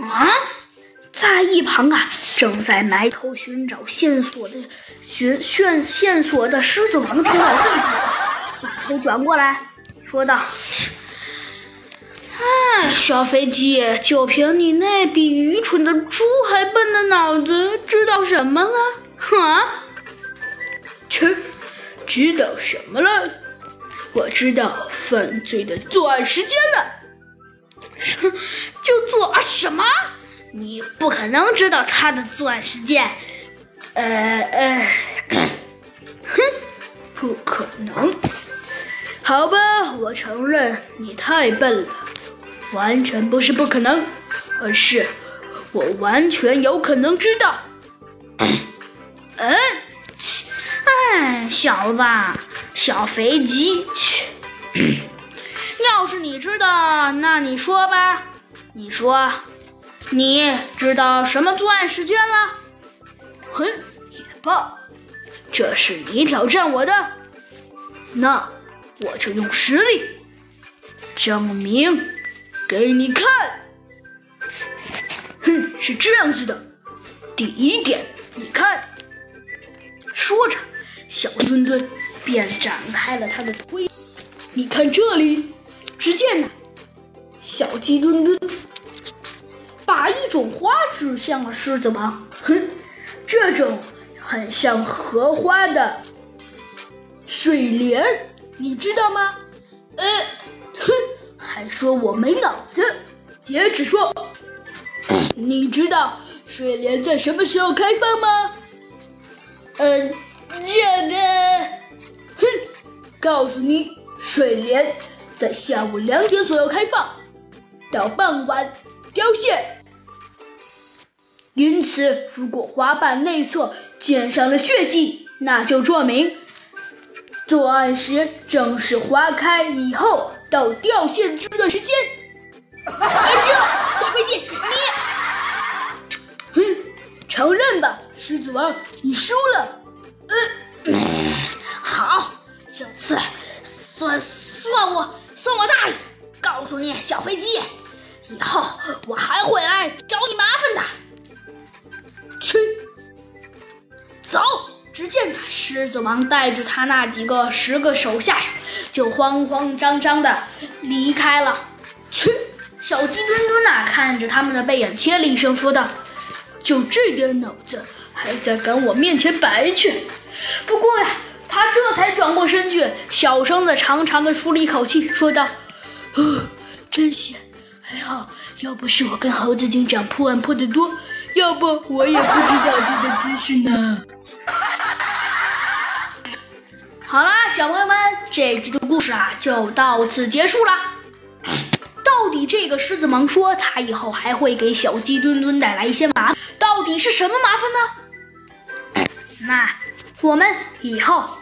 啊，在一旁啊，正在埋头寻找线索的寻线线索的狮子王听到这句话，把头转过来说道：“哎，小飞机，就凭你那比愚蠢的猪还笨的脑子，知道什么了？啊？切，知道什么了？我知道犯罪的作案时间了。什么？你不可能知道他的作案时间。呃呃，哼，不可能。好吧，我承认你太笨了，完全不是不可能，而是我完全有可能知道。嗯，切哎，小子，小肥鸡，切！要是你知道，那你说吧，你说，你知道什么作案时间了？哼，也罢，这是你挑战我的，那我就用实力证明给你看。哼，是这样子的，第一点，你看。说着，小墩墩便展开了他的推。你看这里，只见呢，小鸡墩墩种花指向了狮子王。哼，这种很像荷花的水莲，你知道吗？呃，哼，还说我没脑子。接着说，你知道水莲在什么时候开放吗？嗯，这个，哼，告诉你，水莲在下午两点左右开放，到傍晚凋谢。因此，如果花瓣内侧溅上了血迹，那就说明作案时正是花开以后到凋谢这段时间。哎，这小飞机，你，哼，承认吧。狮子王，你输了。嗯，好，这次算算我算我大意。告诉你，小飞机，以后我还会来找你麻烦的。狮子王带着他那几个十个手下呀，就慌慌张张的离开了。去，小鸡墩墩呐，看着他们的背影，切了一声，说道：“就这点脑子。”还在赶我面前摆去，不过呀，他这才转过身去，小声的、长长的舒了一口气，说道：“哦，真险！还好，要不是我跟猴子警长破案破得多，要不我也不知道这个知识呢。”好啦，小朋友们，这集的故事啊就到此结束了。到底这个狮子王说他以后还会给小鸡墩墩带来一些麻烦，到底是什么麻烦呢？那我们以后。